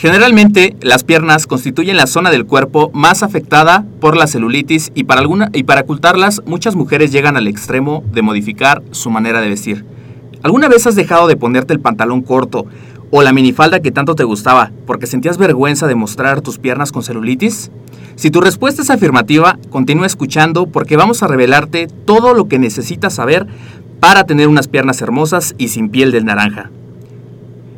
Generalmente, las piernas constituyen la zona del cuerpo más afectada por la celulitis y para, alguna, y para ocultarlas, muchas mujeres llegan al extremo de modificar su manera de vestir. ¿Alguna vez has dejado de ponerte el pantalón corto o la minifalda que tanto te gustaba porque sentías vergüenza de mostrar tus piernas con celulitis? Si tu respuesta es afirmativa, continúa escuchando porque vamos a revelarte todo lo que necesitas saber para tener unas piernas hermosas y sin piel de naranja.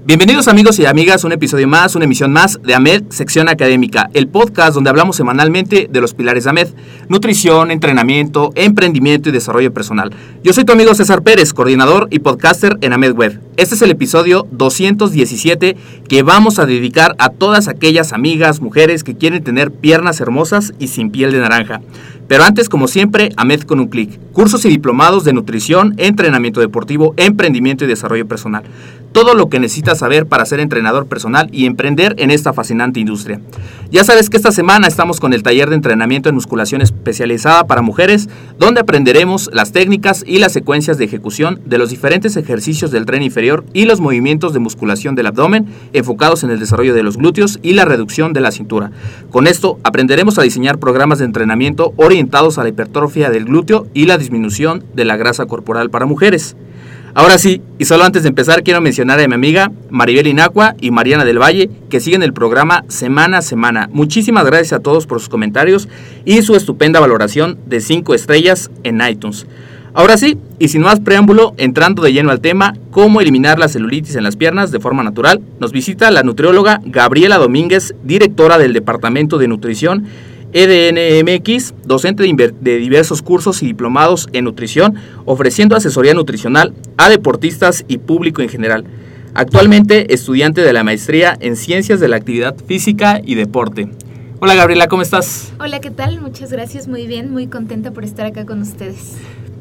Bienvenidos amigos y amigas, un episodio más, una emisión más de AMED Sección Académica, el podcast donde hablamos semanalmente de los pilares de AMED, nutrición, entrenamiento, emprendimiento y desarrollo personal. Yo soy tu amigo César Pérez, coordinador y podcaster en AMED Web. Este es el episodio 217 que vamos a dedicar a todas aquellas amigas, mujeres que quieren tener piernas hermosas y sin piel de naranja. Pero antes, como siempre, AMED con un clic. Cursos y diplomados de nutrición, entrenamiento deportivo, emprendimiento y desarrollo personal. Todo lo que necesitas saber para ser entrenador personal y emprender en esta fascinante industria. Ya sabes que esta semana estamos con el taller de entrenamiento en musculación especializada para mujeres, donde aprenderemos las técnicas y las secuencias de ejecución de los diferentes ejercicios del tren inferior y los movimientos de musculación del abdomen enfocados en el desarrollo de los glúteos y la reducción de la cintura. Con esto aprenderemos a diseñar programas de entrenamiento orientados a la hipertrofia del glúteo y la disminución de la grasa corporal para mujeres. Ahora sí, y solo antes de empezar quiero mencionar a mi amiga Maribel Inacua y Mariana del Valle que siguen el programa semana a semana. Muchísimas gracias a todos por sus comentarios y su estupenda valoración de 5 estrellas en iTunes. Ahora sí, y sin más preámbulo, entrando de lleno al tema, cómo eliminar la celulitis en las piernas de forma natural, nos visita la nutrióloga Gabriela Domínguez, directora del Departamento de Nutrición EDNMX, docente de diversos cursos y diplomados en nutrición, ofreciendo asesoría nutricional a deportistas y público en general. Actualmente estudiante de la maestría en Ciencias de la Actividad Física y Deporte. Hola Gabriela, ¿cómo estás? Hola, ¿qué tal? Muchas gracias, muy bien, muy contenta por estar acá con ustedes.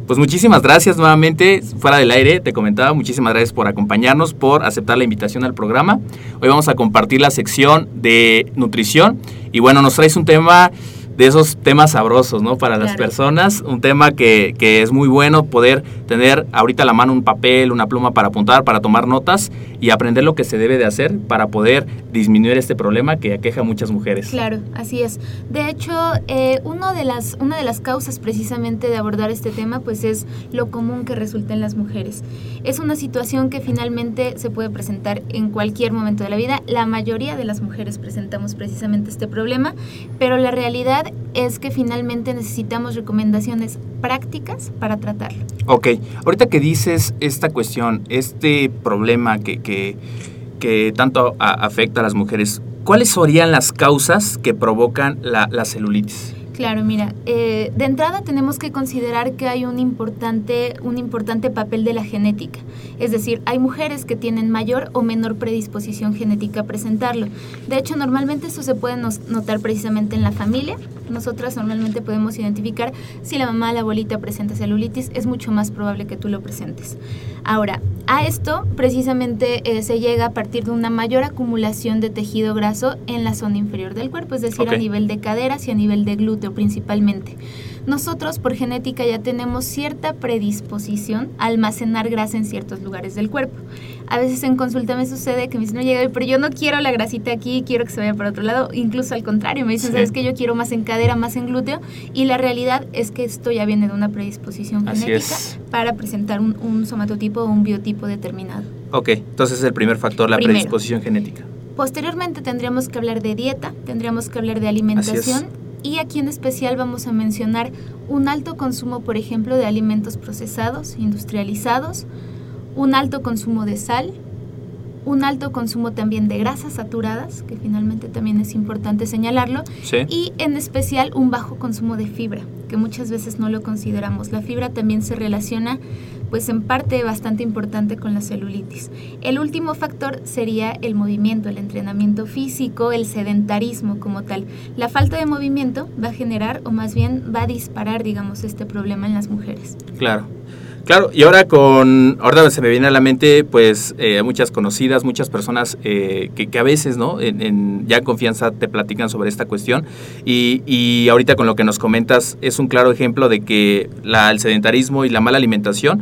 Pues muchísimas gracias nuevamente, fuera del aire, te comentaba, muchísimas gracias por acompañarnos, por aceptar la invitación al programa. Hoy vamos a compartir la sección de nutrición y bueno, nos traes un tema de esos temas sabrosos, ¿no? Para las personas, un tema que, que, es muy bueno poder tener ahorita a la mano un papel, una pluma para apuntar, para tomar notas y aprender lo que se debe de hacer para poder disminuir este problema que aqueja a muchas mujeres. Claro, así es. De hecho, eh, uno de las, una de las causas precisamente de abordar este tema, pues es lo común que resulta en las mujeres. Es una situación que finalmente se puede presentar en cualquier momento de la vida. La mayoría de las mujeres presentamos precisamente este problema, pero la realidad es que finalmente necesitamos recomendaciones prácticas para tratarlo. Ok, ahorita que dices esta cuestión, este problema que, que, que tanto afecta a las mujeres, ¿cuáles serían las causas que provocan la celulitis? Claro, mira, eh, de entrada tenemos que considerar que hay un importante, un importante papel de la genética. Es decir, hay mujeres que tienen mayor o menor predisposición genética a presentarlo. De hecho, normalmente eso se puede notar precisamente en la familia. Nosotras normalmente podemos identificar si la mamá, la abuelita presenta celulitis, es mucho más probable que tú lo presentes. Ahora, a esto precisamente eh, se llega a partir de una mayor acumulación de tejido graso en la zona inferior del cuerpo, es decir, a nivel de caderas y a nivel de glúteo principalmente. Nosotros por genética ya tenemos cierta predisposición a almacenar grasa en ciertos lugares del cuerpo. A veces en consulta me sucede que me dicen, no llega, pero yo no quiero la grasita aquí, quiero que se vaya para otro lado. Incluso al contrario, me dicen, sabes que yo quiero más en cadera, más en glúteo. Y la realidad es que esto ya viene de una predisposición genética para presentar un, somatotipo o un biotipo determinado. Ok, entonces es el primer factor, la predisposición genética. Posteriormente tendríamos que hablar de dieta, tendríamos que hablar de alimentación y aquí en especial vamos a mencionar un alto consumo, por ejemplo, de alimentos procesados, industrializados, un alto consumo de sal, un alto consumo también de grasas saturadas, que finalmente también es importante señalarlo, y en especial un bajo consumo de fibra, que muchas veces no lo consideramos. La fibra también se relaciona pues en parte bastante importante con la celulitis. El último factor sería el movimiento, el entrenamiento físico, el sedentarismo como tal. La falta de movimiento va a generar o más bien va a disparar, digamos, este problema en las mujeres. Claro. Claro, y ahora con, ahora se me viene a la mente, pues, eh, muchas conocidas, muchas personas eh, que, a veces, ¿no? En, ya en confianza te platican sobre esta cuestión y, y, ahorita con lo que nos comentas es un claro ejemplo de que el sedentarismo y la mala alimentación,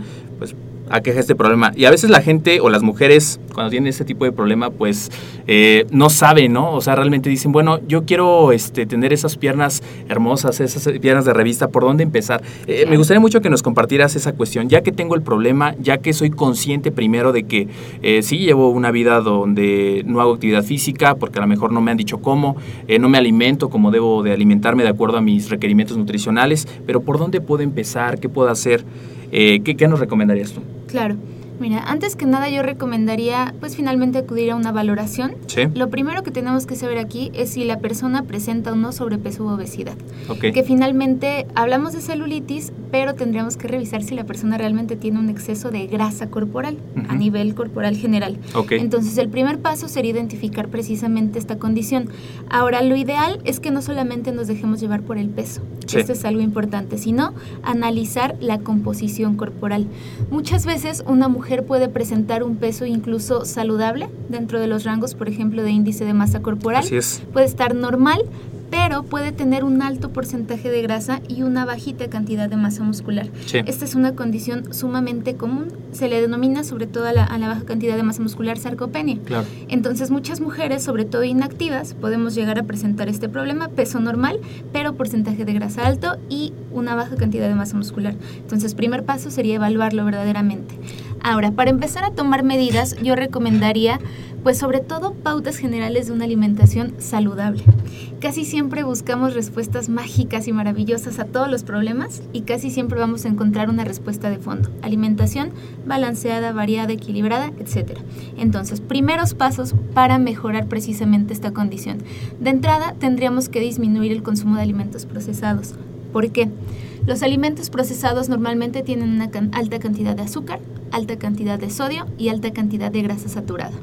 aqueja este problema. Y a veces la gente o las mujeres, cuando tienen este tipo de problema, pues eh, no saben, ¿no? O sea, realmente dicen, bueno, yo quiero este, tener esas piernas hermosas, esas piernas de revista, ¿por dónde empezar? Eh, me gustaría mucho que nos compartieras esa cuestión, ya que tengo el problema, ya que soy consciente primero de que eh, sí llevo una vida donde no hago actividad física, porque a lo mejor no me han dicho cómo, no me alimento como debo de alimentarme de acuerdo a mis requerimientos nutricionales, pero ¿por dónde puedo empezar? ¿Qué puedo hacer? ¿qué, ¿Qué nos recomendarías tú? Claro. Mira, antes que nada yo recomendaría pues finalmente acudir a una valoración. Sí. Lo primero que tenemos que saber aquí es si la persona presenta o no sobrepeso u obesidad. Que finalmente hablamos de celulitis, pero tendríamos que revisar si la persona realmente tiene un exceso de grasa corporal a nivel corporal general. Entonces el primer paso sería identificar precisamente esta condición. Ahora, lo ideal es que no solamente nos dejemos llevar por el peso. Esto es algo importante, sino analizar la composición corporal. Muchas veces una mujer puede presentar un peso incluso saludable dentro de los rangos, por ejemplo, de índice de masa corporal. Puede estar normal, pero puede tener un alto porcentaje de grasa y una bajita cantidad de masa muscular. Esta es una condición sumamente común. Se le denomina sobre todo a la, baja cantidad de masa muscular sarcopenia. Entonces muchas mujeres, sobre todo inactivas, podemos llegar a presentar este problema, peso normal, pero porcentaje de grasa alto y una baja cantidad de masa muscular. Entonces primer paso sería evaluarlo verdaderamente. Ahora, para empezar a tomar medidas, yo recomendaría, pues sobre todo, pautas generales de una alimentación saludable. Casi siempre buscamos respuestas mágicas y maravillosas a todos los problemas y casi siempre vamos a encontrar una respuesta de fondo. Alimentación balanceada, variada, equilibrada, etc. Entonces, primeros pasos para mejorar precisamente esta condición. De entrada, tendríamos que disminuir el consumo de alimentos procesados. ¿Por qué? Los alimentos procesados normalmente tienen una alta cantidad de azúcar, alta cantidad de sodio y alta cantidad de grasa saturada.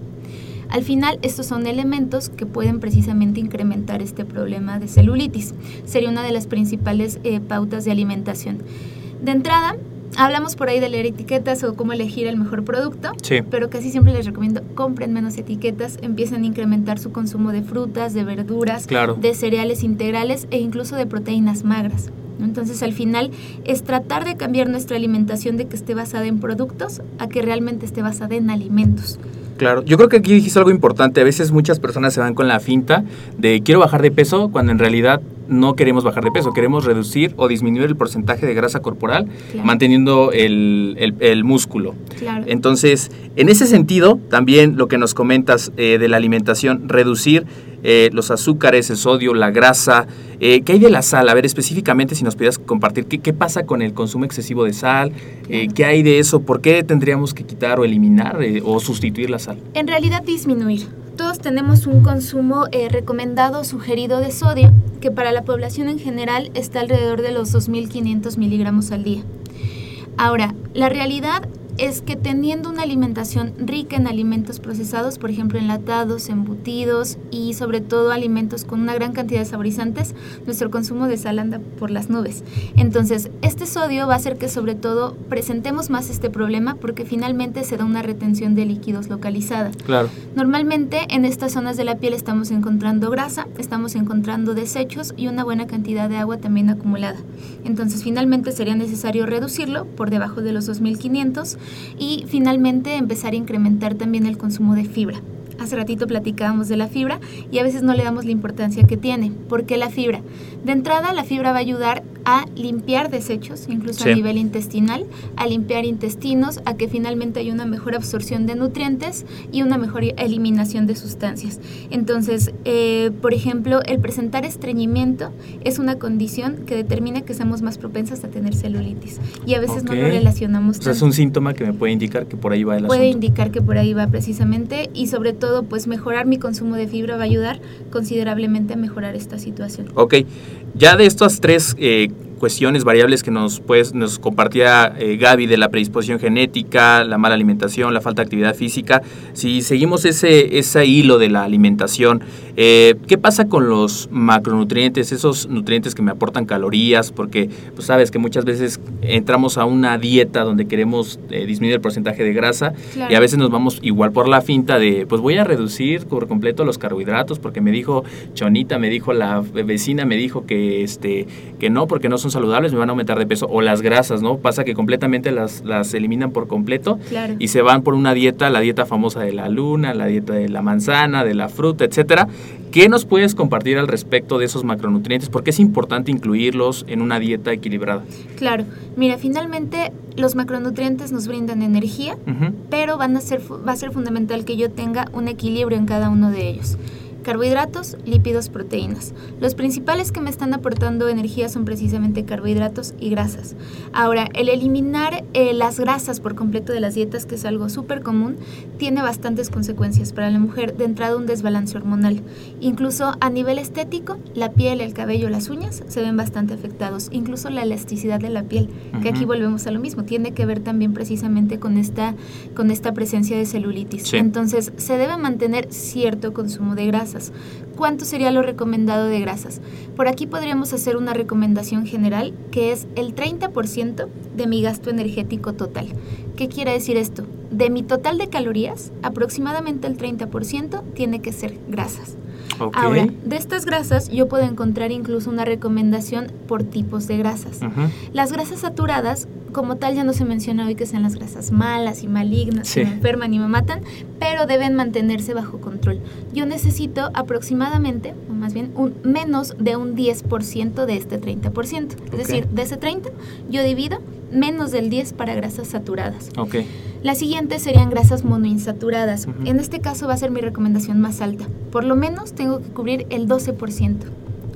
Al final, estos son elementos que pueden precisamente incrementar este problema de celulitis. Sería una de las principales eh, pautas de alimentación. De entrada, hablamos por ahí de leer etiquetas o cómo elegir el mejor producto, pero casi siempre les recomiendo compren menos etiquetas, empiecen a incrementar su consumo de frutas, de verduras, de cereales integrales e incluso de proteínas magras. Entonces al final es tratar de cambiar nuestra alimentación de que esté basada en productos a que realmente esté basada en alimentos. Claro, yo creo que aquí dijiste algo importante. A veces muchas personas se van con la finta de quiero bajar de peso cuando en realidad no queremos bajar de peso, queremos reducir o disminuir el porcentaje de grasa corporal manteniendo el, músculo. Entonces, en ese sentido, también lo que nos comentas eh, de la alimentación, reducir eh, los azúcares, el sodio, la grasa. Eh, ¿Qué hay de la sal? A ver, específicamente, si nos pudieras compartir, ¿qué, pasa con el consumo excesivo de sal? ¿Qué hay de eso? ¿Por qué tendríamos que quitar o eliminar o sustituir la sal? En realidad, disminuir tenemos un consumo eh, recomendado sugerido de sodio que para la población en general está alrededor de los 2.500 miligramos al día. Ahora, la realidad es que teniendo una alimentación rica en alimentos procesados, por ejemplo enlatados, embutidos y sobre todo alimentos con una gran cantidad de saborizantes, nuestro consumo de sal anda por las nubes. Entonces, este sodio va a hacer que sobre todo presentemos más este problema porque finalmente se da una retención de líquidos localizada. Claro. Normalmente en estas zonas de la piel estamos encontrando grasa, estamos encontrando desechos y una buena cantidad de agua también acumulada. Entonces, finalmente sería necesario reducirlo por debajo de los 2500 y finalmente empezar a incrementar también el consumo de fibra. Hace ratito platicábamos de la fibra y a veces no le damos la importancia que tiene. ¿Por qué la fibra? De entrada, la fibra va a ayudar a limpiar desechos, incluso Sí. a nivel intestinal, a limpiar intestinos, a que finalmente haya una mejor absorción de nutrientes y una mejor eliminación de sustancias. Entonces, eh, por ejemplo, el presentar estreñimiento es una condición que determina que somos más propensas a tener celulitis y a veces no lo relacionamos O sea, es un síntoma que me puede indicar que por ahí va el puede asunto. indicar que por ahí va precisamente y sobre todo pues mejorar mi consumo de fibra va a ayudar considerablemente a mejorar esta situación. Ok, ya de estas tres eh, cuestiones, variables que nos, pues, nos compartía eh, Gaby de la predisposición genética, la mala alimentación, la falta de actividad física, si seguimos ese, ese hilo de la alimentación, eh, ¿qué pasa con los macronutrientes, esos nutrientes que me aportan calorías? Porque pues sabes que muchas veces entramos a una dieta donde queremos eh, disminuir el porcentaje de grasa Claro. y a veces nos vamos igual por la finta de, pues voy a reducir por completo los carbohidratos porque me dijo Chonita, me dijo la vecina, me dijo que este que no porque no son saludables, me van a aumentar de peso o las grasas, ¿no? Pasa que completamente las las eliminan por completo Claro. y se van por una dieta, la dieta famosa de la luna, la dieta de la manzana, de la fruta, etcétera. ¿Qué nos puedes compartir al respecto de esos macronutrientes? Porque es importante incluirlos en una dieta equilibrada. Claro. Mira, finalmente los macronutrientes nos brindan energía, pero van a ser va a ser fundamental que yo tenga un equilibrio en cada uno de ellos. Carbohidratos, lípidos, proteínas. Los principales que me están aportando energía son precisamente carbohidratos y grasas. Ahora, el eliminar eh, las grasas por completo de las dietas, que es algo súper común, tiene bastantes consecuencias para la mujer. De entrada, un desbalance hormonal. Incluso a nivel estético, la piel, el cabello, las uñas se ven bastante afectados. Incluso la elasticidad de la piel, que aquí volvemos a lo mismo. Tiene que ver también precisamente con esta, con esta presencia de celulitis. Sí. Entonces, se debe mantener cierto consumo de grasas. ¿Cuánto sería lo recomendado de grasas? Por aquí podríamos hacer una recomendación general que es el 30% de mi gasto energético total. ¿Qué quiere decir esto? De mi total de calorías, aproximadamente el 30% tiene que ser grasas. Ahora, de estas grasas yo puedo encontrar incluso una recomendación por tipos de grasas. Las grasas saturadas, como tal, ya no se menciona hoy que sean las grasas malas y malignas, Sí. que me enferman y me matan, pero deben mantenerse bajo control. Yo necesito aproximadamente, o más bien, un, menos de un 10% de este 30%. Es decir, de ese 30, yo divido menos del 10 para grasas saturadas. Ok. Las siguientes serían grasas monoinsaturadas. En este caso va a ser mi recomendación más alta. Por lo menos tengo que cubrir el 12%.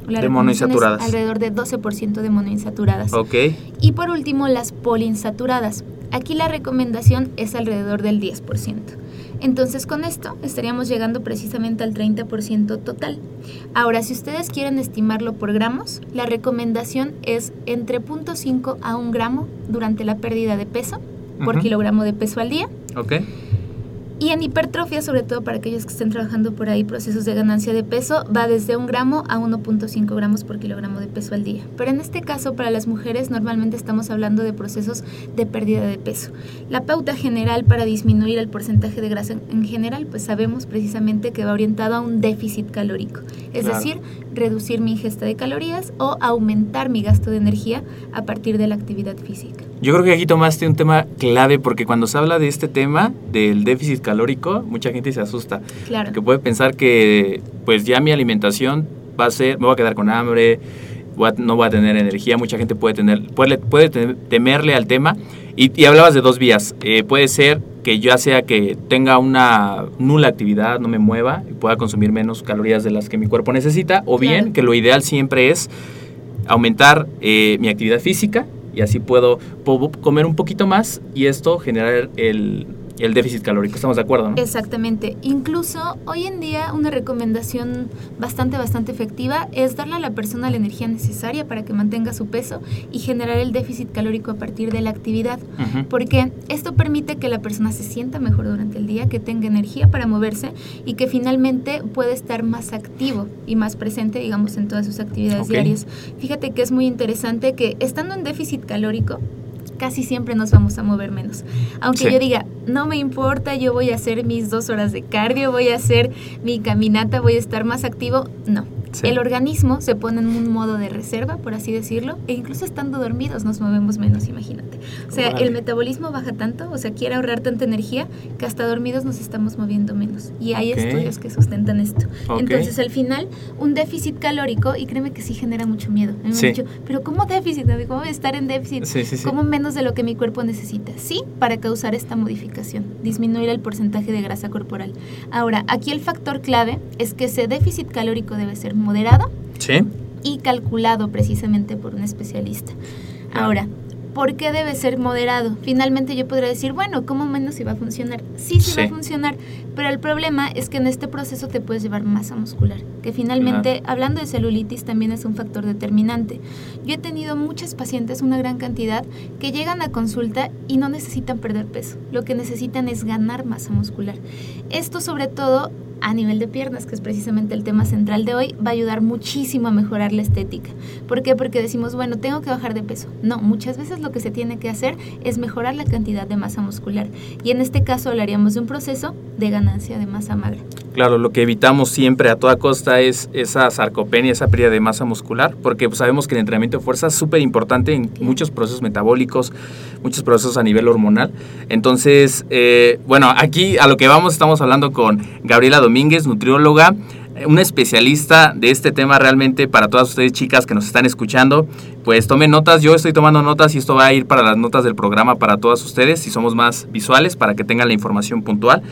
La De monoinsaturadas. Alrededor de 12% de monoinsaturadas. Ok. Y por último, las poliinsaturadas. Aquí la recomendación es alrededor del 10%. Entonces con esto estaríamos llegando precisamente al 30% total. Ahora, si ustedes quieren estimarlo por gramos, la recomendación es entre 0.5 a 1 gramo durante la pérdida de peso por kilogramo de peso al día. Ok. Y en hipertrofia, sobre todo para aquellos que estén trabajando por ahí procesos de ganancia de peso, va desde 1 gramo a 1.5 gramos por kilogramo de peso al día. Pero en este caso, para las mujeres, normalmente estamos hablando de procesos de pérdida de peso. La pauta general para disminuir el porcentaje de grasa en- en general, pues sabemos precisamente que va orientado a un déficit calórico. Es Claro. decir, reducir mi ingesta de calorías o aumentar mi gasto de energía a partir de la actividad física. Yo creo que aquí tomaste un tema clave porque cuando se habla de este tema del déficit calórico, mucha gente se asusta. Claro. Que puede pensar que pues ya mi alimentación va a ser, me voy a quedar con hambre, voy a- no voy a tener energía, mucha gente puede tener, puede, puede temerle al tema. Y, y hablabas de dos vías. Eh, puede ser que ya sea que tenga una nula actividad, no me mueva y pueda consumir menos calorías de las que mi cuerpo necesita, o bien Claro. que lo ideal siempre es aumentar eh, mi actividad física y así puedo, comer un poquito más y esto generar el, el déficit calórico, estamos de acuerdo, ¿no? Exactamente. Incluso hoy en día una recomendación bastante, bastante efectiva es darle a la persona la energía necesaria para que mantenga su peso y generar el déficit calórico a partir de la actividad. Porque esto permite que la persona se sienta mejor durante el día, que tenga energía para moverse y que finalmente pueda estar más activo y más presente, digamos, en todas sus actividades diarias. Fíjate que es muy interesante que estando en déficit calórico, casi siempre nos vamos a mover menos. Aunque Sí. yo diga, no me importa, yo voy a hacer mis dos horas de cardio, voy a hacer mi caminata, voy a estar más activo, no. Sí. El organismo se pone en un modo de reserva, por así decirlo, e incluso estando dormidos nos movemos menos, imagínate. O sea, el metabolismo baja tanto, o sea, quiere ahorrar tanta energía que hasta dormidos nos estamos moviendo menos. Y hay Ok. estudios que sustentan esto. Entonces, al final, un déficit calórico, y créeme que sí genera mucho miedo. Me han Sí. dicho, pero ¿cómo déficit? ¿Cómo estar en déficit? Sí, sí, sí. ¿Cómo menos de lo que mi cuerpo necesita? Sí, para causar esta modificación, disminuir el porcentaje de grasa corporal. Ahora, aquí el factor clave es que ese déficit calórico debe ser moderado Sí. y calculado precisamente por un especialista. Ahora, ¿por qué debe ser moderado? Finalmente yo podría decir, bueno, ¿cómo menos si va a funcionar? Sí, sí, va a funcionar, pero el problema es que en este proceso te puedes llevar masa muscular, que finalmente, hablando de celulitis, también es un factor determinante. Yo he tenido muchas pacientes, una gran cantidad, que llegan a consulta y no necesitan perder peso, lo que necesitan es ganar masa muscular. Esto sobre todo a nivel de piernas, que es precisamente el tema central de hoy, va a ayudar muchísimo a mejorar la estética. ¿Por qué? Porque decimos, bueno, tengo que bajar de peso. No, muchas veces lo que se tiene que hacer es mejorar la cantidad de masa muscular. Y en este caso hablaríamos de un proceso de ganancia de masa magra. Claro, lo que evitamos siempre a toda costa es esa sarcopenia, esa pérdida de masa muscular, porque sabemos que el entrenamiento de fuerza es súper importante en muchos procesos metabólicos, muchos procesos a nivel hormonal. Entonces, eh, bueno, aquí a lo que vamos estamos hablando con Gabriela Domínguez, nutrióloga, eh, una especialista de este tema realmente para todas ustedes chicas que nos están escuchando. Pues tomen notas, yo estoy tomando notas y esto va a ir para las notas del programa para todas ustedes, si somos más visuales, para que tengan la información puntual.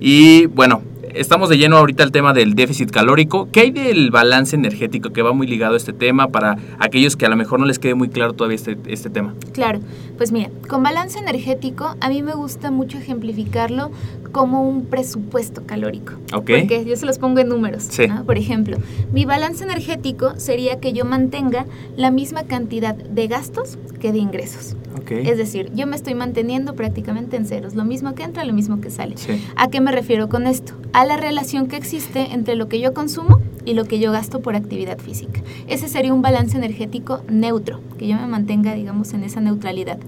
Y bueno, estamos de lleno ahorita el tema del déficit calórico. ¿Qué hay del balance energético que va muy ligado a este tema para aquellos que a lo mejor no les quede muy claro todavía este, este tema? Claro, pues mira, con balance energético a mí me gusta mucho ejemplificarlo como un presupuesto calórico. Ok. Porque yo se los pongo en números. Sí. ¿no? Por ejemplo, mi balance energético sería que yo mantenga la misma cantidad de gastos que de ingresos. Ok. Es decir, yo me estoy manteniendo prácticamente en ceros. Lo mismo que entra, lo mismo que sale. Sí. ¿A qué me refiero con esto? A la relación que existe entre lo que yo consumo y lo que yo gasto por actividad física. Ese sería un balance energético neutro, que yo me mantenga, digamos, en esa neutralidad.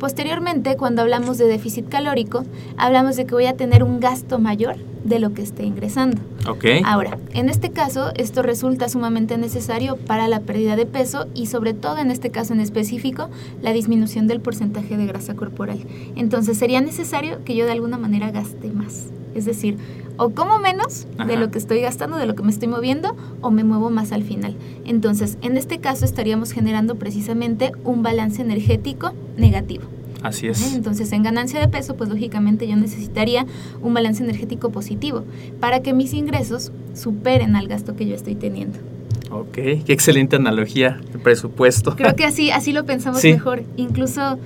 Posteriormente, cuando hablamos de déficit calórico, hablamos de que voy a tener un gasto mayor de lo que esté ingresando. Ok. Ahora, en este caso, esto resulta sumamente necesario para la pérdida de peso y sobre todo en este caso en específico, la disminución del porcentaje de grasa corporal. Entonces sería necesario que yo de alguna manera gaste más. Es decir, o como menos Ajá. de lo que estoy gastando, de lo que me estoy moviendo, o me muevo más al final. Entonces, en este caso estaríamos generando precisamente un balance energético negativo. Así es. Entonces, en ganancia de peso, pues lógicamente yo necesitaría un balance energético positivo para que mis ingresos superen al gasto que yo estoy teniendo. Ok. Qué excelente analogía. El presupuesto. Creo que así, así lo pensamos Sí. mejor. Incluso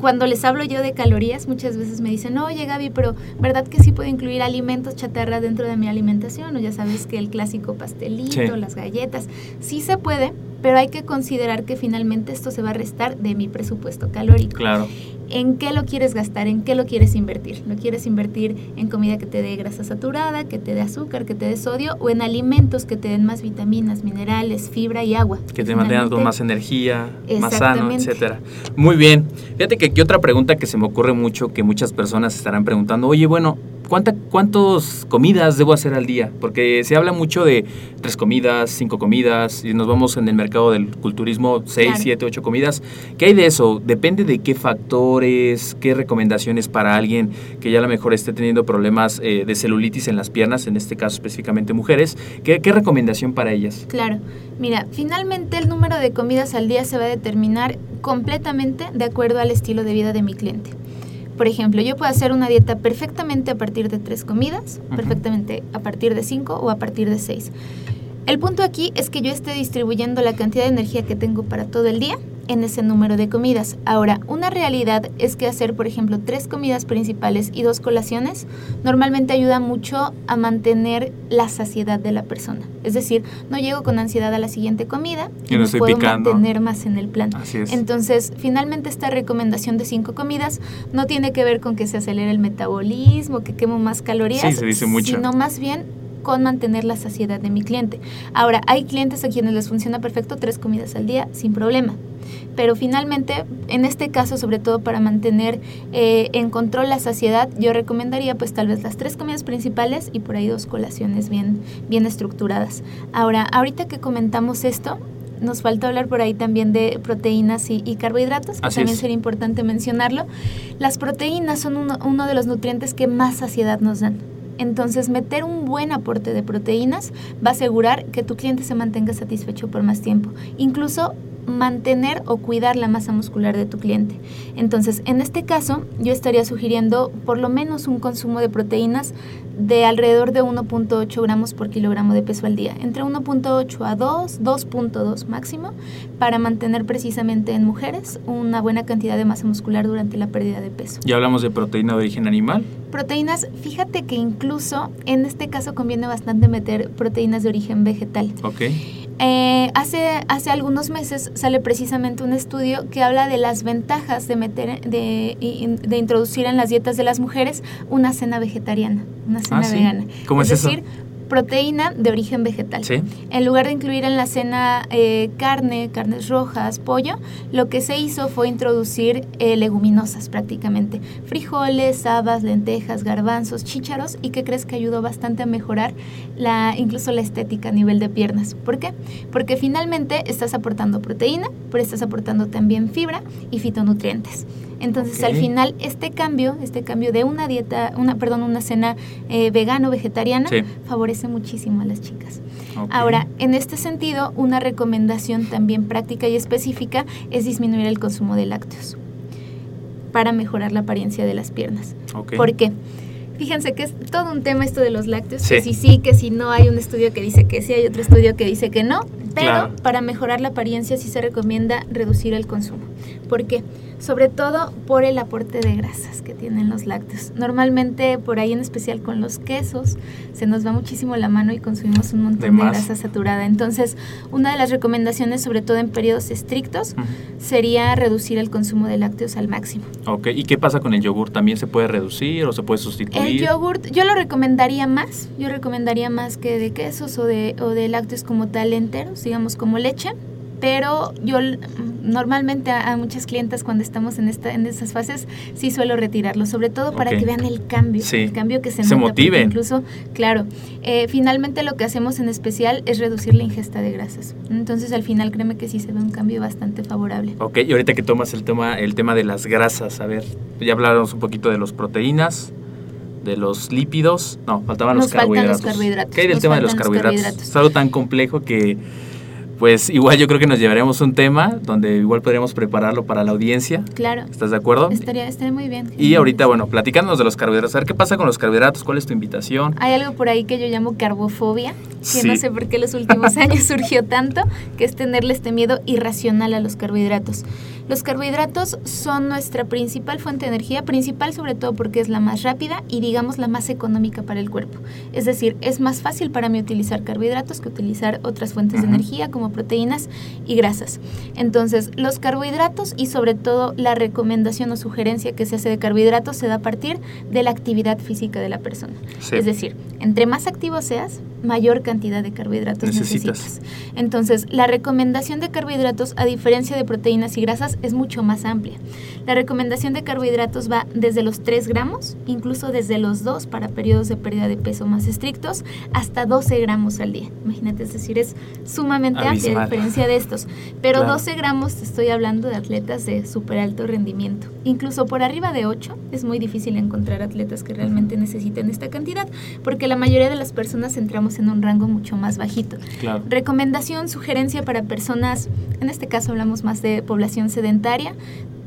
cuando les hablo yo de calorías, muchas veces me dicen, oye Gaby, pero ¿verdad que sí puedo incluir alimentos chatarra dentro de mi alimentación? O ya sabes que el clásico pastelito, Sí. las galletas, sí se puede, pero hay que considerar que finalmente esto se va a restar de mi presupuesto calórico. Claro. ¿En qué lo quieres gastar? ¿En qué lo quieres invertir? ¿Lo quieres invertir en comida que te dé grasa saturada, que te dé azúcar, que te dé sodio o en alimentos que te den más vitaminas, minerales, fibra y agua? Que te mantengan con más energía, más sano, etcétera. Muy bien. Fíjate que aquí otra pregunta que se me ocurre mucho, que muchas personas estarán preguntando, oye, bueno, ¿cuánta, ¿cuántas comidas debo hacer al día? Porque se habla mucho de tres comidas, cinco comidas, y nos vamos en el mercado del culturismo, seis, Claro. siete, ocho comidas. ¿Qué hay de eso? Depende de qué factores, qué recomendaciones para alguien que ya a lo mejor esté teniendo problemas eh, de celulitis en las piernas, en este caso específicamente mujeres. ¿Qué, qué recomendación para ellas? Claro, mira, finalmente el número de comidas al día se va a determinar completamente de acuerdo al estilo de vida de mi cliente. Por ejemplo, yo puedo hacer una dieta perfectamente a partir de tres comidas, perfectamente a partir de cinco o a partir de seis. El punto aquí es que yo esté distribuyendo la cantidad de energía que tengo para todo el día en ese número de comidas. Ahora, una realidad es que hacer, por ejemplo, tres comidas principales y dos colaciones normalmente ayuda mucho a mantener la saciedad de la persona. Es decir, no llego con ansiedad a la siguiente comida Y no puedo picando. mantener más en el plan. Así es. Entonces, finalmente esta recomendación de cinco comidas no tiene que ver con que se acelere el metabolismo, que quemo más calorías, Sí, se dice mucho. sino más bien con mantener la saciedad de mi cliente. Ahora, hay clientes a quienes les funciona perfecto tres comidas al día sin problema. Pero finalmente, en este caso, sobre todo para mantener eh, en control la saciedad, yo recomendaría pues tal vez las tres comidas principales y por ahí dos colaciones bien, bien estructuradas. Ahora, ahorita que comentamos esto, nos falta hablar por ahí también de proteínas y, y carbohidratos, que Así también es. sería importante mencionarlo. Las proteínas son uno, uno de los nutrientes que más saciedad nos dan. Entonces, meter un buen aporte de proteínas va a asegurar que tu cliente se mantenga satisfecho por más tiempo. Incluso mantener o cuidar la masa muscular de tu cliente. Entonces, en este caso, yo estaría sugiriendo por lo menos un consumo de proteínas de alrededor de 1.8 gramos por kilogramo de peso al día, entre 1.8 a 2, 2.2 máximo, para mantener precisamente en mujeres una buena cantidad de masa muscular durante la pérdida de peso. Ya hablamos de proteína de origen animal. Proteínas, fíjate que incluso en este caso conviene bastante meter proteínas de origen vegetal. Ok. Eh, hace, hace algunos meses sale precisamente un estudio que habla de las ventajas de meter, de, de introducir en las dietas de las mujeres una cena vegetariana, una cena Ah, ¿sí? vegana. ¿Cómo es eso? decir, proteína de origen vegetal. Sí. En lugar de incluir en la cena eh, carne, carnes rojas, pollo, lo que se hizo fue introducir eh, leguminosas prácticamente. Frijoles, habas, lentejas, garbanzos, chícharos y que crees que ayudó bastante a mejorar la, incluso la estética a nivel de piernas. ¿Por qué? Porque finalmente estás aportando proteína, pero estás aportando también fibra y fitonutrientes. Entonces, al final, este cambio, este cambio de una dieta, una, perdón, una cena eh, vegano vegetariana, Sí. favorece muchísimo a las chicas. Ahora, en este sentido, una recomendación también práctica y específica es disminuir el consumo de lácteos para mejorar la apariencia de las piernas. Ok. ¿Por qué? Fíjense que es todo un tema esto de los lácteos, Sí. que si sí, que si no, hay un estudio que dice que sí, hay otro estudio que dice que no, pero Claro. para mejorar la apariencia sí se recomienda reducir el consumo. ¿Por qué? Sobre todo por el aporte de grasas que tienen los lácteos. Normalmente por ahí en especial con los quesos se nos va muchísimo la mano y consumimos un montón de, grasa saturada. Entonces, una de las recomendaciones, sobre todo en periodos estrictos, sería reducir el consumo de lácteos al máximo. Ok. ¿Y qué pasa con el yogur? ¿También se puede reducir o se puede sustituir? El yogurt, yo lo recomendaría más. Yo recomendaría más que de quesos o de, o de lácteos como tal enteros, digamos como leche. Pero yo normalmente a, a muchas clientas cuando estamos en esta en esas fases sí suelo retirarlo, sobre todo para que vean el cambio, Sí. el cambio que se, Se nota, motiven. Incluso, claro, eh, finalmente lo que hacemos en especial es reducir la ingesta de grasas. Entonces al final créeme que sí se ve un cambio bastante favorable. Ok, y ahorita que tomas el tema, el tema de las grasas, a ver, ya hablamos un poquito de las proteínas, de los lípidos, no, faltaban Nos los faltan los carbohidratos. carbohidratos, ¿Qué hay del nos tema de los carbohidratos? carbohidratos. Es algo tan complejo que, pues igual yo creo que nos llevaremos un tema donde igual podríamos prepararlo para la audiencia. Claro, ¿Estás de acuerdo? estaría, estaría muy bien. Y ahorita, bueno, platicándonos de los carbohidratos, a ver qué pasa con los carbohidratos, cuál es tu invitación. Hay algo por ahí que yo llamo carbofobia, que Sí. no sé por qué los últimos años surgió tanto, que es tenerle este miedo irracional a los carbohidratos. Los carbohidratos son nuestra principal fuente de energía, principal sobre todo porque es la más rápida y digamos la más económica para el cuerpo. Es decir, es más fácil para mí utilizar carbohidratos que utilizar otras fuentes de energía como proteínas y grasas. Entonces, los carbohidratos y sobre todo la recomendación o sugerencia que se hace de carbohidratos se da a partir de la actividad física de la persona. Sí. Es decir, entre más activo seas, mayor cantidad de carbohidratos Necesitas. necesitas. Entonces, la recomendación de carbohidratos, a diferencia de proteínas y grasas, es mucho más amplia. La recomendación de carbohidratos va desde los 3 gramos, incluso desde los 2 para periodos de pérdida de peso más estrictos, hasta 12 gramos al día. Imagínate, es decir, es sumamente amplia Abismal. a diferencia de estos. Pero Claro. 12 gramos, te estoy hablando de atletas de súper alto rendimiento. Incluso por arriba de 8 es muy difícil encontrar atletas que realmente necesiten esta cantidad, porque la mayoría de las personas entramos en un rango mucho más bajito. Claro. Recomendación, sugerencia para personas, en este caso hablamos más de población sedentaria,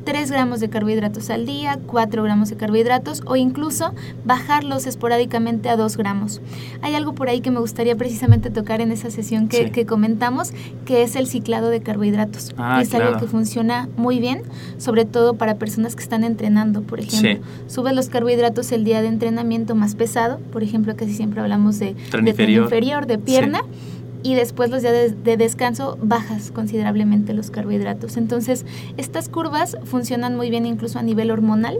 3 gramos de carbohidratos al día, 4 gramos de carbohidratos o incluso bajarlos esporádicamente a 2 gramos. Hay algo por ahí que me gustaría precisamente tocar en esa sesión que, Sí. que comentamos, que es el ciclado de carbohidratos. Ah, es claro. algo que funciona muy bien, sobre todo para personas que están entrenando, por ejemplo. Subes los carbohidratos el día de entrenamiento más pesado, por ejemplo, casi siempre hablamos de Tren de tren inferior. inferior, de pierna. Y después los días de, de descanso bajas considerablemente los carbohidratos. Entonces, estas curvas funcionan muy bien incluso a nivel hormonal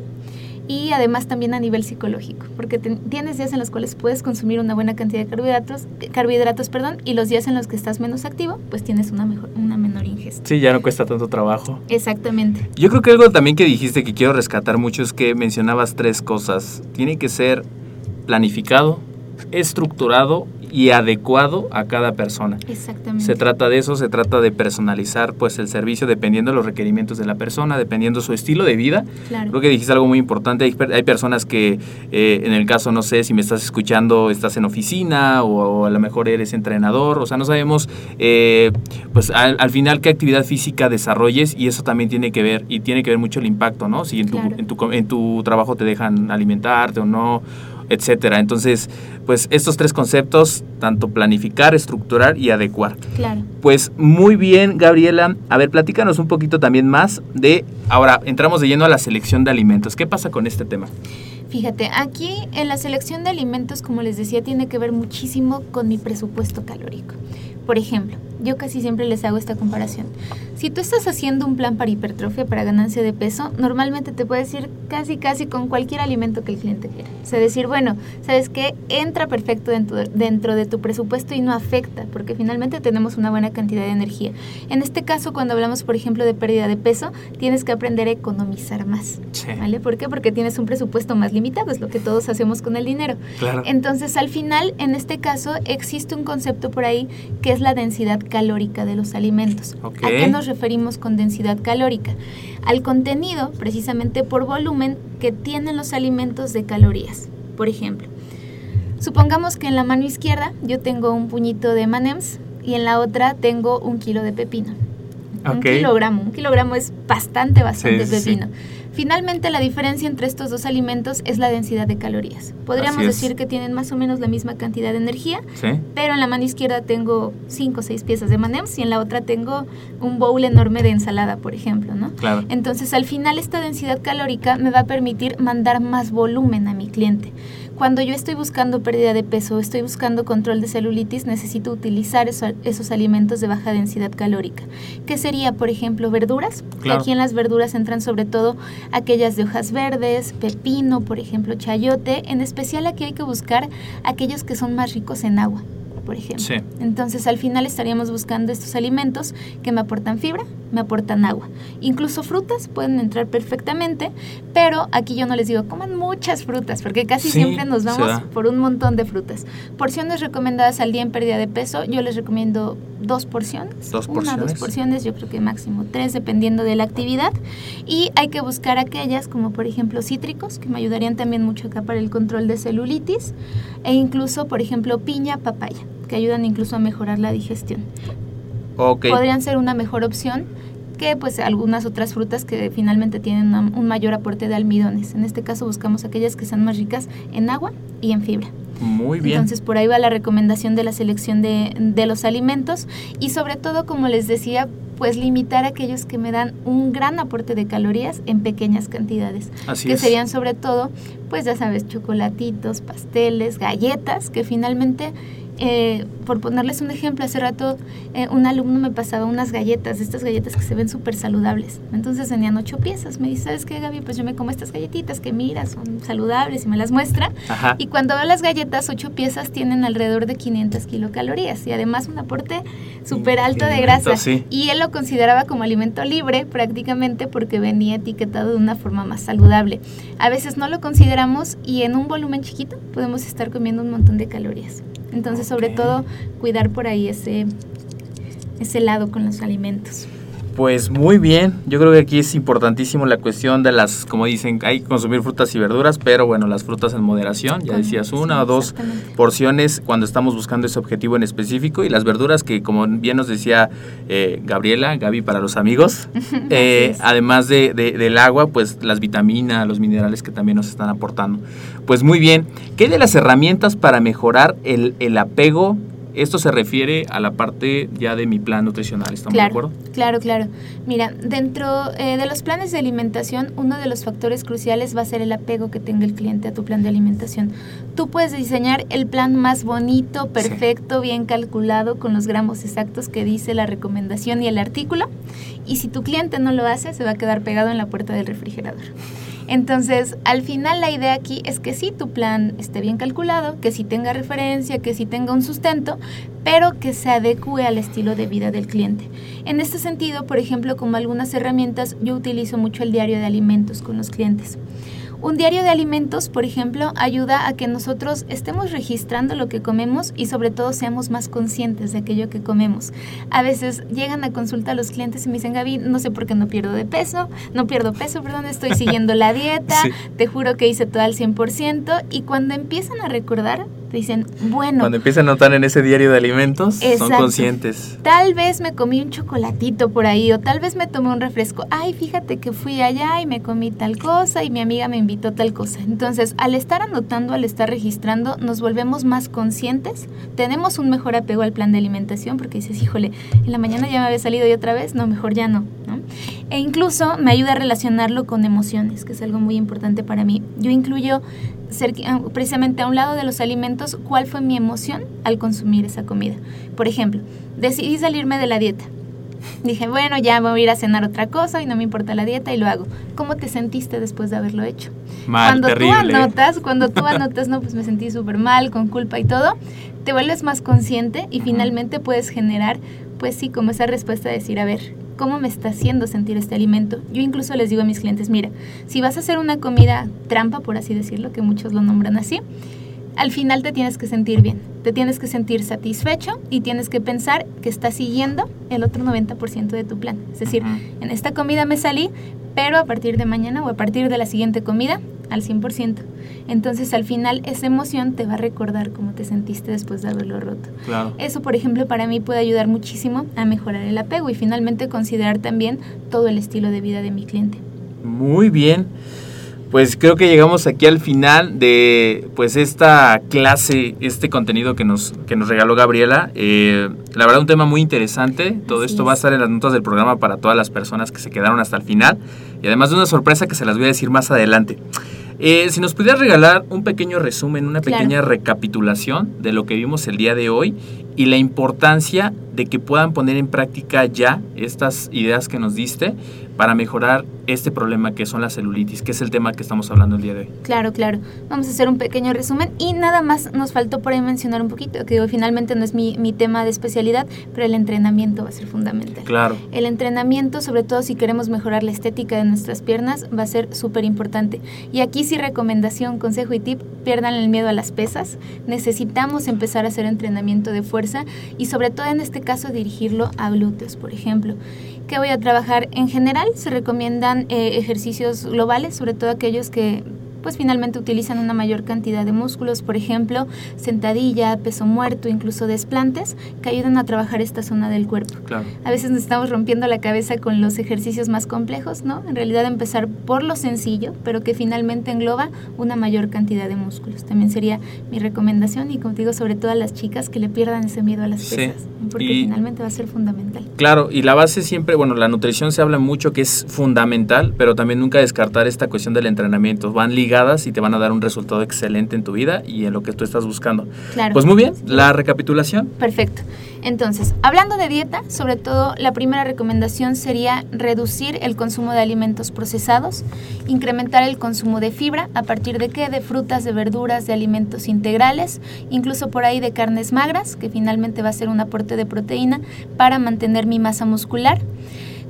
y además también a nivel psicológico, porque te- tienes días en los cuales puedes consumir una buena cantidad de carbohidratos, carbohidratos perdón, y los días en los que estás menos activo, pues tienes una, mejor, una menor ingesta. Sí, ya no cuesta tanto trabajo. Exactamente. Yo creo que algo también que dijiste que quiero rescatar mucho es que mencionabas tres cosas. Tiene que ser planificado, estructurado y adecuado a cada persona. Exactamente. Se trata de eso, se trata de personalizar pues el servicio dependiendo de los requerimientos de la persona, dependiendo su estilo de vida. Claro. Creo que dijiste algo muy importante. Hay, per- hay personas que, eh, en el caso, no sé, si me estás escuchando, estás en oficina o, o a lo mejor eres entrenador. O sea, no sabemos, eh, pues al, al final, qué actividad física desarrolles y eso también tiene que ver y tiene que ver mucho el impacto, ¿no? Si en tu, Claro. en tu, en tu trabajo te dejan alimentarte o no, etcétera. Entonces, pues estos tres conceptos, tanto planificar, estructurar y adecuar. Claro. Pues muy bien, Gabriela. A ver, platícanos un poquito también más de... Ahora, entramos de lleno a la selección de alimentos. ¿Qué pasa con este tema? Fíjate, aquí en la selección de alimentos, como les decía, tiene que ver muchísimo con mi presupuesto calórico. Por ejemplo, yo casi siempre les hago esta comparación. Si tú estás haciendo un plan para hipertrofia, para ganancia de peso, normalmente te puedes ir casi casi con cualquier alimento que el cliente quiera. O sea, decir, bueno, ¿sabes qué? Entra perfecto dentro, dentro de tu presupuesto y no afecta, porque finalmente tenemos una buena cantidad de energía. En este caso, cuando hablamos, por ejemplo, de pérdida de peso, tienes que aprender a economizar más. Sí. ¿Vale? ¿Por qué? Porque tienes un presupuesto más limitado, es lo que todos hacemos con el dinero. Claro. Entonces, al final, en este caso, existe un concepto por ahí que es la densidad calórica de los alimentos. ¿A qué nos referimos con densidad calórica? Al contenido, precisamente por volumen, que tienen los alimentos de calorías. Por ejemplo, supongamos que en la mano izquierda yo tengo un puñito de M&M's y en la otra tengo un kilo de pepino. Un kilogramo. Un kilogramo es bastante, bastante Sí, sí. Finalmente, la diferencia entre estos dos alimentos es la densidad de calorías. Podríamos decir que tienen más o menos la misma cantidad de energía, Sí. pero en la mano izquierda tengo 5 o 6 piezas de M&M's y en la otra tengo un bowl enorme de ensalada, por ejemplo, ¿no? Claro. Entonces, al final, esta densidad calórica me va a permitir mandar más volumen a mi cliente. Cuando yo estoy buscando pérdida de peso, estoy buscando control de celulitis, necesito utilizar eso- esos alimentos de baja densidad calórica. ¿Qué sería, por ejemplo, verduras? Claro. Aquí en las verduras entran sobre todo aquellas de hojas verdes, pepino, por ejemplo, chayote. En especial aquí hay que buscar aquellos que son más ricos en agua, por ejemplo. Sí. Entonces al final estaríamos buscando estos alimentos que me aportan fibra, me aportan agua. Incluso frutas pueden entrar perfectamente, pero aquí yo no les digo coman muchas frutas, porque casi Sí, siempre nos vamos por un montón de frutas. Porciones recomendadas al día en pérdida de peso, yo les recomiendo dos porciones. Dos Una, dos porciones. porciones, yo creo que máximo tres, dependiendo de la actividad. Y hay que buscar aquellas como por ejemplo cítricos, que me ayudarían también mucho acá para el control de celulitis, e incluso por ejemplo piña, papaya, que ayudan incluso a mejorar la digestión. Podrían ser una mejor opción que pues algunas otras frutas que finalmente tienen una- un mayor aporte de almidones. En este caso buscamos aquellas que sean más ricas en agua y en fibra. Muy bien. Entonces por ahí va la recomendación de la selección de, de los alimentos y sobre todo, como les decía, pues limitar aquellos que me dan un gran aporte de calorías en pequeñas cantidades, Así que es. serían sobre todo, pues ya sabes, chocolatitos, pasteles, galletas, que finalmente, eh, por ponerles un ejemplo, hace rato eh, un alumno me pasaba unas galletas, estas galletas que se ven súper saludables. Entonces venían ocho piezas. Me dice, ¿sabes qué, Gaby? Pues yo me como estas galletitas que mira, son saludables y me las muestra. Ajá. Y cuando veo las galletas, ocho piezas tienen alrededor de 500 kilocalorías y además un aporte súper alto de grasa. sí. Y él lo consideraba como alimento libre prácticamente porque venía etiquetado de una forma más saludable. A veces no lo consideramos y en un volumen chiquito podemos estar comiendo un montón de calorías. Entonces, sobre todo, cuidar por ahí ese, ese lado con los alimentos. Pues muy bien, yo creo que aquí es importantísimo la cuestión de las, como dicen, hay que consumir frutas y verduras, pero bueno, las frutas en moderación, ya decías una o dos porciones cuando estamos buscando ese objetivo en específico y las verduras que como bien nos decía eh, Gabriela, Gaby para los amigos, eh, además de, del agua, pues las vitaminas, los minerales que también nos están aportando. Pues muy bien, ¿qué de las herramientas para mejorar el, el apego esto se refiere a la parte ya de mi plan nutricional, ¿estamos claro, de acuerdo? Claro, claro. Mira, dentro eh, de los planes de alimentación, uno de los factores cruciales va a ser el apego que tenga el cliente a tu plan de alimentación. Tú puedes diseñar el plan más bonito, perfecto, sí. bien calculado, con los gramos exactos que dice la recomendación y el artículo, y si tu cliente no lo hace, se va a quedar pegado en la puerta del refrigerador. Entonces, al final la idea aquí es que sí tu plan esté bien calculado, que sí tenga referencia, que sí tenga un sustento, pero que se adecue al estilo de vida del cliente. En este sentido, por ejemplo, como algunas herramientas, yo utilizo mucho el diario de alimentos con los clientes. Un diario de alimentos, por ejemplo, ayuda a que nosotros estemos registrando lo que comemos y sobre todo seamos más conscientes de aquello que comemos. A veces llegan a consulta a los clientes y me dicen, Gaby, no sé por qué no pierdo de peso, no pierdo peso, perdón, estoy siguiendo la dieta, sí. te juro que hice todo al 100% y cuando empiezan a recordar, dicen, bueno. Cuando empiezan a notar en ese diario de alimentos, exacto. son conscientes. Tal vez me comí un chocolatito por ahí o tal vez me tomé un refresco. Ay, fíjate que fui allá y me comí tal cosa y mi amiga me invitó tal cosa. Entonces, al estar anotando, al estar registrando, nos volvemos más conscientes, tenemos un mejor apego al plan de alimentación porque dices, híjole, en la mañana ya me había salido y otra vez, no, mejor ya no. ¿no? E incluso me ayuda a relacionarlo con emociones, que es algo muy importante para mí. Yo incluyo precisamente a un lado de los alimentos cuál fue mi emoción al consumir esa comida. Por ejemplo, decidí salirme de la dieta. Dije, bueno, ya voy a ir a cenar otra cosa y no me importa la dieta y lo hago. ¿Cómo te sentiste después de haberlo hecho? Mal, cuando terrible. tú anotas, cuando tú anotas, no, pues me sentí súper mal, con culpa y todo, te vuelves más consciente y finalmente puedes generar, pues sí, como esa respuesta de decir, a ver, cómo me está haciendo sentir este alimento. Yo incluso les digo a mis clientes, mira, si vas a hacer una comida trampa, por así decirlo, que muchos lo nombran así, al final te tienes que sentir bien, te tienes que sentir satisfecho y tienes que pensar que estás siguiendo el otro 90% de tu plan. Es decir, uh -huh. en esta comida me salí, pero a partir de mañana o a partir de la siguiente comida, al 100%. Entonces al final esa emoción te va a recordar cómo te sentiste después de haberlo roto. Claro. Eso, por ejemplo, para mí puede ayudar muchísimo a mejorar el apego y finalmente considerar también todo el estilo de vida de mi cliente. Muy bien. Pues creo que llegamos aquí al final de pues esta clase, este contenido que nos, que nos regaló Gabriela. Eh, la verdad un tema muy interesante. Todo Así esto es. va a estar en las notas del programa para todas las personas que se quedaron hasta el final. Y además de una sorpresa que se las voy a decir más adelante. Eh, si nos pudieras regalar un pequeño resumen, una Claro. pequeña recapitulación de lo que vimos el día de hoy y la importancia de que puedan poner en práctica ya estas ideas que nos diste para mejorar este problema que son las celulitis, que es el tema que estamos hablando el día de hoy. Claro, claro. Vamos a hacer un pequeño resumen y nada más nos faltó por ahí mencionar un poquito, que finalmente no es mi, mi tema de especialidad, pero el entrenamiento va a ser fundamental. Claro. El entrenamiento, sobre todo si queremos mejorar la estética de nuestras piernas, va a ser súper importante. Y aquí sí recomendación, consejo y tip, pierdan el miedo a las pesas. Necesitamos empezar a hacer entrenamiento de fuerza y sobre todo en este caso dirigirlo a glúteos, por ejemplo. ¿Qué voy a trabajar? En general se recomiendan eh, ejercicios globales, sobre todo aquellos que pues finalmente utilizan una mayor cantidad de músculos, por ejemplo, sentadilla, peso muerto, incluso desplantes, que ayudan a trabajar esta zona del cuerpo. Claro. A veces nos estamos rompiendo la cabeza con los ejercicios más complejos, ¿no? En realidad empezar por lo sencillo, pero que finalmente engloba una mayor cantidad de músculos. También sería mi recomendación y digo, sobre todo a las chicas que le pierdan ese miedo a las Sí. pesas, porque Y- finalmente va a ser fundamental. Claro, y la base siempre, bueno, la nutrición se habla mucho que es fundamental, pero también nunca descartar esta cuestión del entrenamiento. Van ligadas y te van a dar un resultado excelente en tu vida y en lo que tú estás buscando. Claro. Pues muy bien, la recapitulación. Perfecto. Entonces, hablando de dieta, sobre todo la primera recomendación sería reducir el consumo de alimentos procesados, incrementar el consumo de fibra, a partir de qué? De frutas, de verduras, de alimentos integrales, incluso por ahí de carnes magras, que finalmente va a ser un aporte de proteína para mantener mi masa muscular.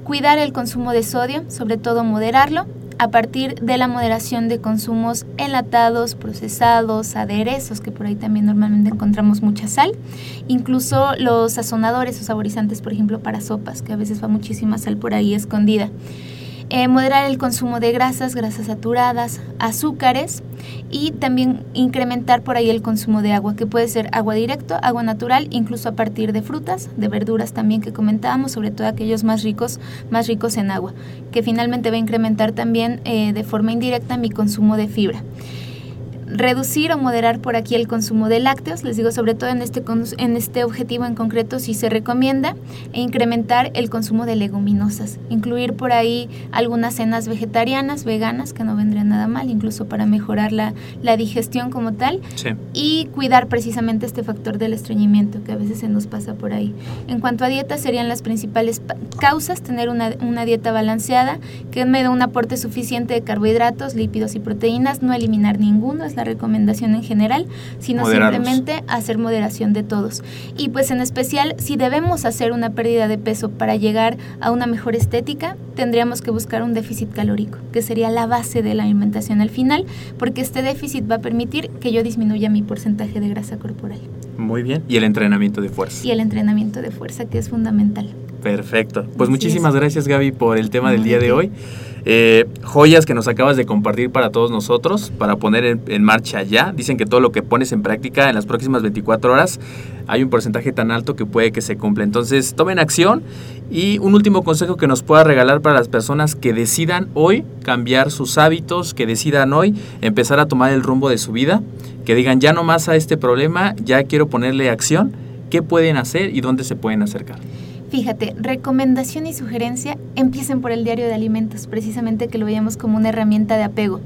Cuidar el consumo de sodio, sobre todo moderarlo. A partir de la moderación de consumos enlatados, procesados, aderezos, que por ahí también normalmente encontramos mucha sal, incluso los sazonadores o saborizantes, por ejemplo, para sopas, que a veces va muchísima sal por ahí escondida. Eh, moderar el consumo de grasas, grasas saturadas, azúcares y también incrementar por ahí el consumo de agua, que puede ser agua directo, agua natural, incluso a partir de frutas, de verduras también que comentábamos, sobre todo aquellos más ricos, más ricos en agua, que finalmente va a incrementar también eh, de forma indirecta mi consumo de fibra reducir o moderar por aquí el consumo de lácteos, les digo sobre todo en este, en este objetivo en concreto si se recomienda, e incrementar el consumo de leguminosas, incluir por ahí algunas cenas vegetarianas, veganas, que no vendrían nada mal, incluso para mejorar la, la digestión como tal, y cuidar precisamente este factor del estreñimiento que a veces se nos pasa por ahí. En cuanto a dieta, serían las principales causas, tener una, una dieta balanceada, que me dé un aporte suficiente de carbohidratos, lípidos y proteínas, no eliminar ninguno, es la recomendación en general, sino simplemente hacer moderación de todos. Y pues en especial, si debemos hacer una pérdida de peso para llegar a una mejor estética, tendríamos que buscar un déficit calórico, que sería la base de la alimentación al final, porque este déficit va a permitir que yo disminuya mi porcentaje de grasa corporal. Muy bien. Y el entrenamiento de fuerza. Y el entrenamiento de fuerza, que es fundamental. Perfecto. Pues muchísimas gracias Gaby por el tema del día de hoy. Eh, joyas que nos acabas de compartir para todos nosotros, para poner en, marcha ya. Dicen que todo lo que pones en práctica en las próximas 24 horas hay un porcentaje tan alto que puede que se cumpla. Entonces, tomen acción y un último consejo que nos pueda regalar para las personas que decidan hoy cambiar sus hábitos, que decidan hoy empezar a tomar el rumbo de su vida, que digan ya no más a este problema, ya quiero ponerle acción, ¿qué pueden hacer y dónde se pueden acercar? Fíjate, recomendación y sugerencia empiecen por el diario de alimentos, precisamente que lo veíamos como una herramienta de apego.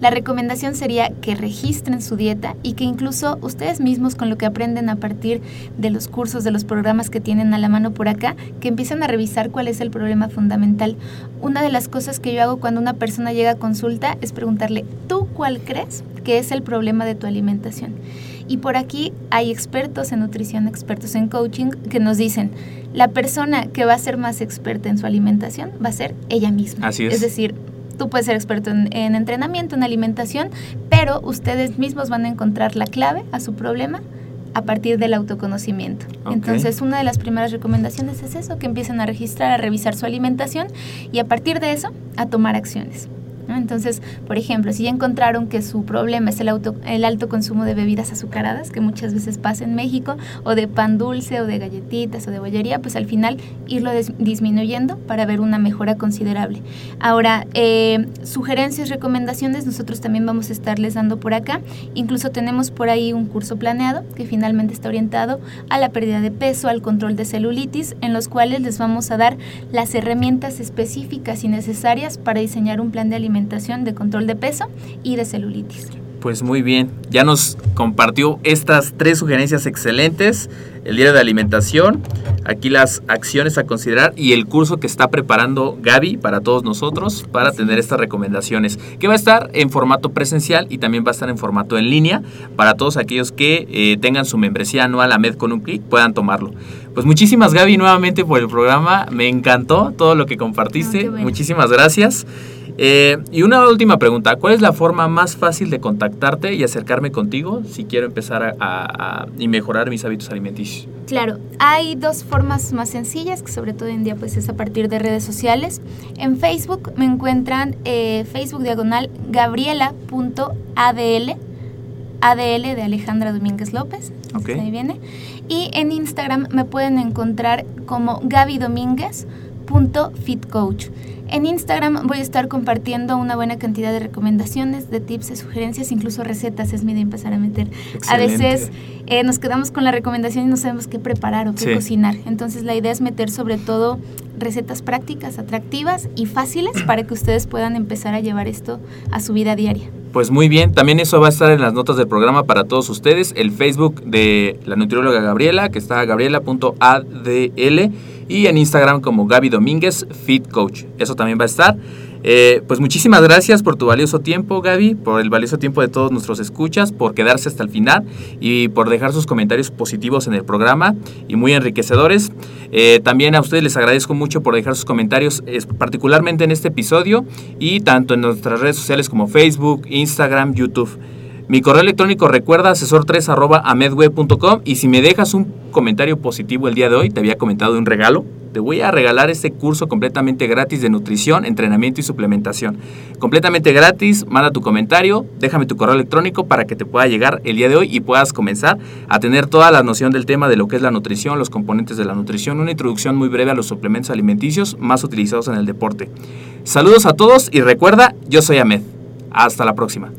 La recomendación sería que registren su dieta y que incluso ustedes mismos con lo que aprenden a partir de los cursos, de los programas que tienen a la mano por acá, que empiecen a revisar cuál es el problema fundamental. Una de las cosas que yo hago cuando una persona llega a consulta es preguntarle, ¿tú cuál crees que es el problema de tu alimentación? Y por aquí hay expertos en nutrición, expertos en coaching que nos dicen, la persona que va a ser más experta en su alimentación va a ser ella misma. Así es. Es decir, tú puedes ser experto en, entrenamiento, en alimentación, pero ustedes mismos van a encontrar la clave a su problema a partir del autoconocimiento. Entonces, una de las primeras recomendaciones es eso, que empiecen a registrar, a revisar su alimentación y a partir de eso, a tomar acciones. Entonces, por ejemplo, si ya encontraron que su problema es el, auto, el alto consumo de bebidas azucaradas, que muchas veces pasa en México, o de pan dulce, o de galletitas, o de bollería, pues al final irlo disminuyendo para ver una mejora considerable. Ahora, eh, sugerencias, recomendaciones, nosotros también vamos a estarles dando por acá. Incluso tenemos por ahí un curso planeado que finalmente está orientado a la pérdida de peso, al control de celulitis, en los cuales les vamos a dar las herramientas específicas y necesarias para diseñar un plan de alimentación de control de peso y de celulitis. Pues muy bien, ya nos compartió estas tres sugerencias excelentes, el diario de alimentación, aquí las acciones a considerar y el curso que está preparando Gaby para todos nosotros para tener estas recomendaciones, que va a estar en formato presencial y también va a estar en formato en línea para todos aquellos que eh, tengan su membresía anual a Med con un clic puedan tomarlo. Pues muchísimas Gaby nuevamente por el programa, me encantó todo lo que compartiste, muchísimas gracias. Eh, y una última pregunta, ¿cuál es la forma más fácil de contactarte y acercarme contigo si quiero empezar a, y mejorar mis hábitos alimenticios? Claro, hay dos formas más sencillas, que sobre todo hoy en día pues es a partir de redes sociales. En Facebook me encuentran eh, Facebook diagonal gabriela.adl, ADL de Alejandra Domínguez López, ahí viene. Y en Instagram me pueden encontrar como gabidomínguez.fitcoach. En Instagram voy a estar compartiendo una buena cantidad de recomendaciones, de tips, de sugerencias, incluso recetas. Es mi de empezar a meter. A veces eh, nos quedamos con la recomendación y no sabemos qué preparar o qué cocinar. Entonces la idea es meter sobre todo recetas prácticas, atractivas y fáciles para que ustedes puedan empezar a llevar esto a su vida diaria. Pues muy bien, también eso va a estar en las notas del programa para todos ustedes. El Facebook de la nutrióloga Gabriela, que está gabriela.adl y en Instagram como Gaby Domínguez Fit Coach. Eso también va a estar. Eh, pues muchísimas gracias por tu valioso tiempo, Gaby, por el valioso tiempo de todos nuestros escuchas, por quedarse hasta el final y por dejar sus comentarios positivos en el programa y muy enriquecedores. Eh, también a ustedes les agradezco mucho por dejar sus comentarios, particularmente en este episodio y tanto en nuestras redes sociales como Facebook, Instagram, YouTube. Mi correo electrónico recuerda asesor3 amedweb.com y si me dejas un comentario positivo el día de hoy, te había comentado un regalo, te voy a regalar este curso completamente gratis de nutrición, entrenamiento y suplementación. Completamente gratis, manda tu comentario, déjame tu correo electrónico para que te pueda llegar el día de hoy y puedas comenzar a tener toda la noción del tema de lo que es la nutrición, los componentes de la nutrición, una introducción muy breve a los suplementos alimenticios más utilizados en el deporte. Saludos a todos y recuerda, yo soy Ahmed. Hasta la próxima.